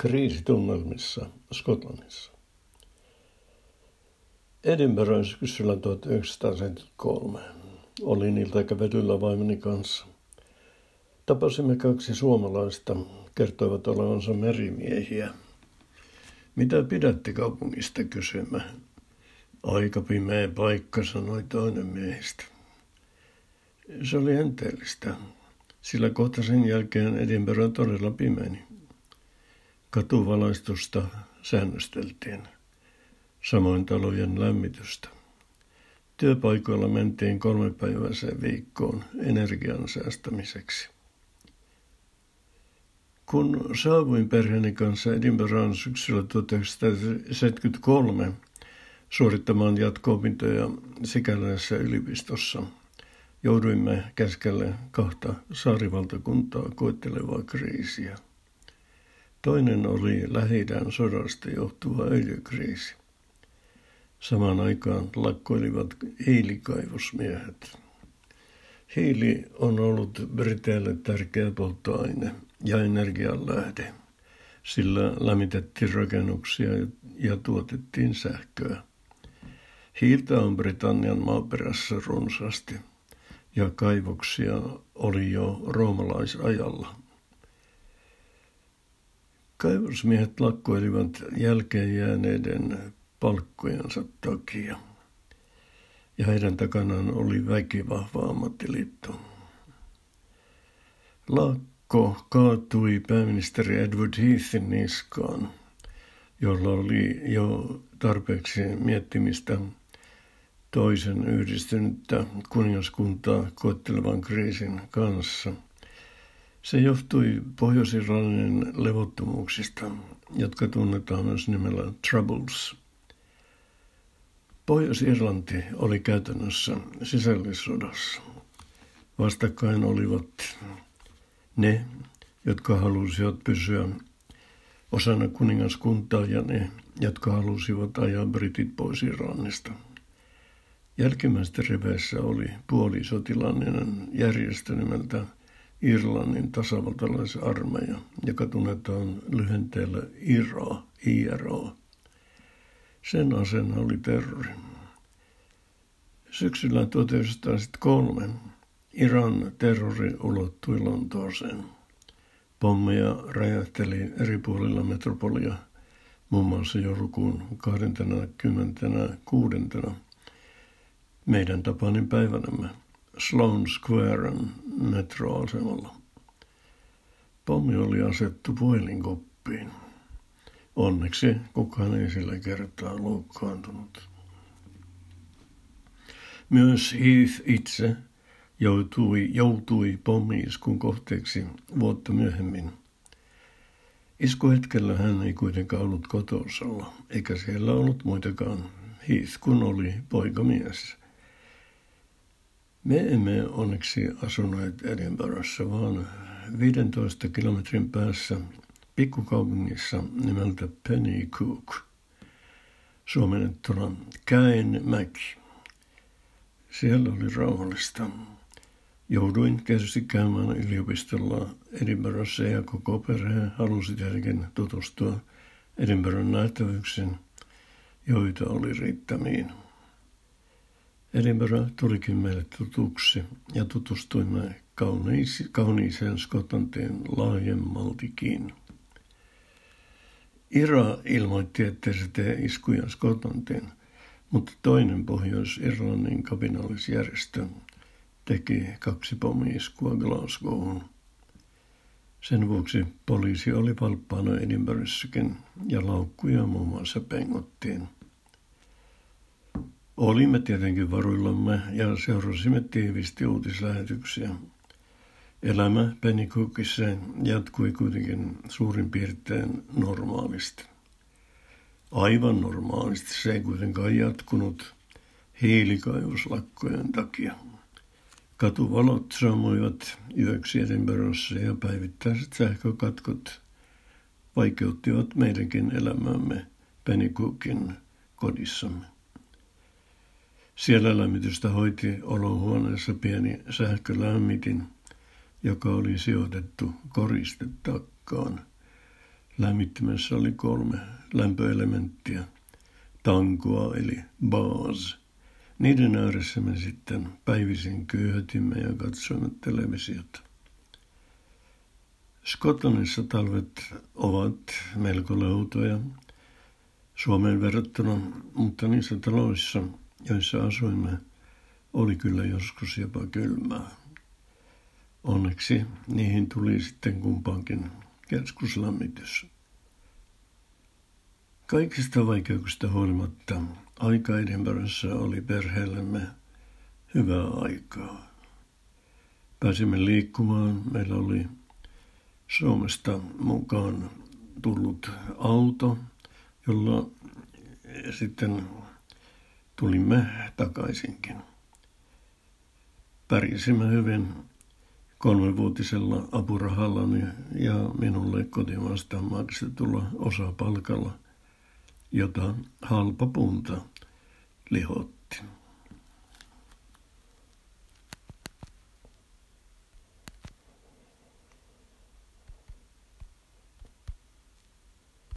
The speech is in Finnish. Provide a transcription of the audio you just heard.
kriisitunnelmissa Skotlannissa. Edinburghin syksyllä 1973. Olin iltakävelyllä vaimoni kanssa. Tapasimme kaksi suomalaista, kertoivat olevansa merimiehiä. Mitä pidätte kaupungista kysymä? Aika pimeä paikka, sanoi toinen miehistä. Se oli enteellistä, sillä kohta sen jälkeen Edinburgh todella pimeni. Katuvalaistusta säännösteltiin, samoin talojen lämmitystä. Työpaikoilla mentiin kolmepäiväiseen viikkoon energian säästämiseksi. Kun saavuin perheeni kanssa Edinburghan syksyllä 1973 suorittamaan jatko-opintoja Sikäläisessä yliopistossa, jouduimme keskelle kahta saarivaltakuntaa koettelevaa kriisiä. Toinen oli lähi sodasta johtuva öljykriisi. Samaan aikaan lakkoilivat hiilikaivosmiehet. Hiili on ollut Briteille tärkeä polttoaine ja energianlähde. Sillä lämmitettiin rakennuksia ja tuotettiin sähköä. Hiiltä on Britannian maaperässä runsaasti ja kaivoksia oli jo roomalaisajalla. Kaivosmiehet lakkoilivat jälkeen jääneiden palkkojensa takia. Ja heidän takanaan oli väkivahva ammattiliitto. Lakko kaatui pääministeri Edward Heathin niskaan, jolla oli jo tarpeeksi miettimistä toisen yhdistynyttä kuningaskuntaa koettelevan kriisin kanssa – se johtui Pohjois-Irlannin levottomuuksista, jotka tunnetaan myös nimellä Troubles. Pohjois-Irlanti oli käytännössä sisällissodassa. Vastakkain olivat ne, jotka halusivat pysyä osana kuningaskuntaa ja ne, jotka halusivat ajaa britit pois Irlannista. Jälkimmäisten riveissä oli puolisotilainen järjestö nimeltä Irlannin tasavaltalaisarmeija, joka tunnetaan lyhenteellä IRA, IRA. Sen asena oli terrori. Syksyllä 1903 Iran terrori ulottui Lontooseen. Pommeja räjähteli eri puolilla metropolia, muun muassa joulukuun 26. meidän tapanin päivänämme. Sloan Squaren metroasemalla. Pommi oli asettu puhelinkoppiin. Onneksi kukaan ei sillä kertaa loukkaantunut. Myös Heath itse joutui, joutui pommiiskun kohteeksi vuotta myöhemmin. Iskuhetkellä hän ei kuitenkaan ollut kotosalla, eikä siellä ollut muitakaan Heath, kun oli poikamies. Me emme onneksi asuneet Edinburghissa, vaan 15 kilometrin päässä pikkukaupungissa nimeltä Pennycook, suomennettuna Käenmäki. Siellä oli rauhallista. Jouduin tietysti käymään yliopistolla Edinburghissa ja koko perhe halusi tietenkin tutustua Edinburghin nähtävyyksiin, joita oli riittämiin. Edinburgh tulikin meille tutuksi ja tutustuimme kauniis, kauniiseen Skotlantiin laajemmaltikin. Ira ilmoitti, että se tee iskuja Skotlantiin, mutta toinen Pohjois-Irlannin kapinallisjärjestö teki kaksi pommiiskua Glasgowhun. Sen vuoksi poliisi oli valppaana Edinburghissakin ja laukkuja muun muassa pengottiin. Olimme tietenkin varuillamme ja seurasimme tiivisti uutislähetyksiä. Elämä Pennycookissa jatkui kuitenkin suurin piirtein normaalisti. Aivan normaalisti se ei kuitenkaan jatkunut hiilikaivoslakkojen takia. Katuvalot sammuivat yöksi Edinburghissa ja päivittäiset sähkökatkot vaikeuttivat meidänkin elämämme Pennycookin kodissamme. Siellä lämmitystä hoiti olohuoneessa pieni sähkölämmitin, joka oli sijoitettu koristetakkaan Lämmittimessä oli kolme lämpöelementtiä, tankoa eli baas. Niiden ääressä me sitten päivisin kyyhötimme ja katsoimme televisiota. Skotlannissa talvet ovat melko leutoja Suomeen verrattuna, mutta niissä taloissa, joissa asuimme, oli kyllä joskus jopa kylmää. Onneksi niihin tuli sitten kumpaankin keskuslämmitys. Kaikista vaikeuksista huolimatta aika Edinburghissa oli perheellemme hyvää aikaa. Pääsimme liikkumaan. Meillä oli Suomesta mukaan tullut auto, jolla sitten tulimme takaisinkin. Pärjäsimme hyvin kolmevuotisella apurahallani ja minulle kotimaasta maksetulla osapalkalla, jota halpa punta lihotti.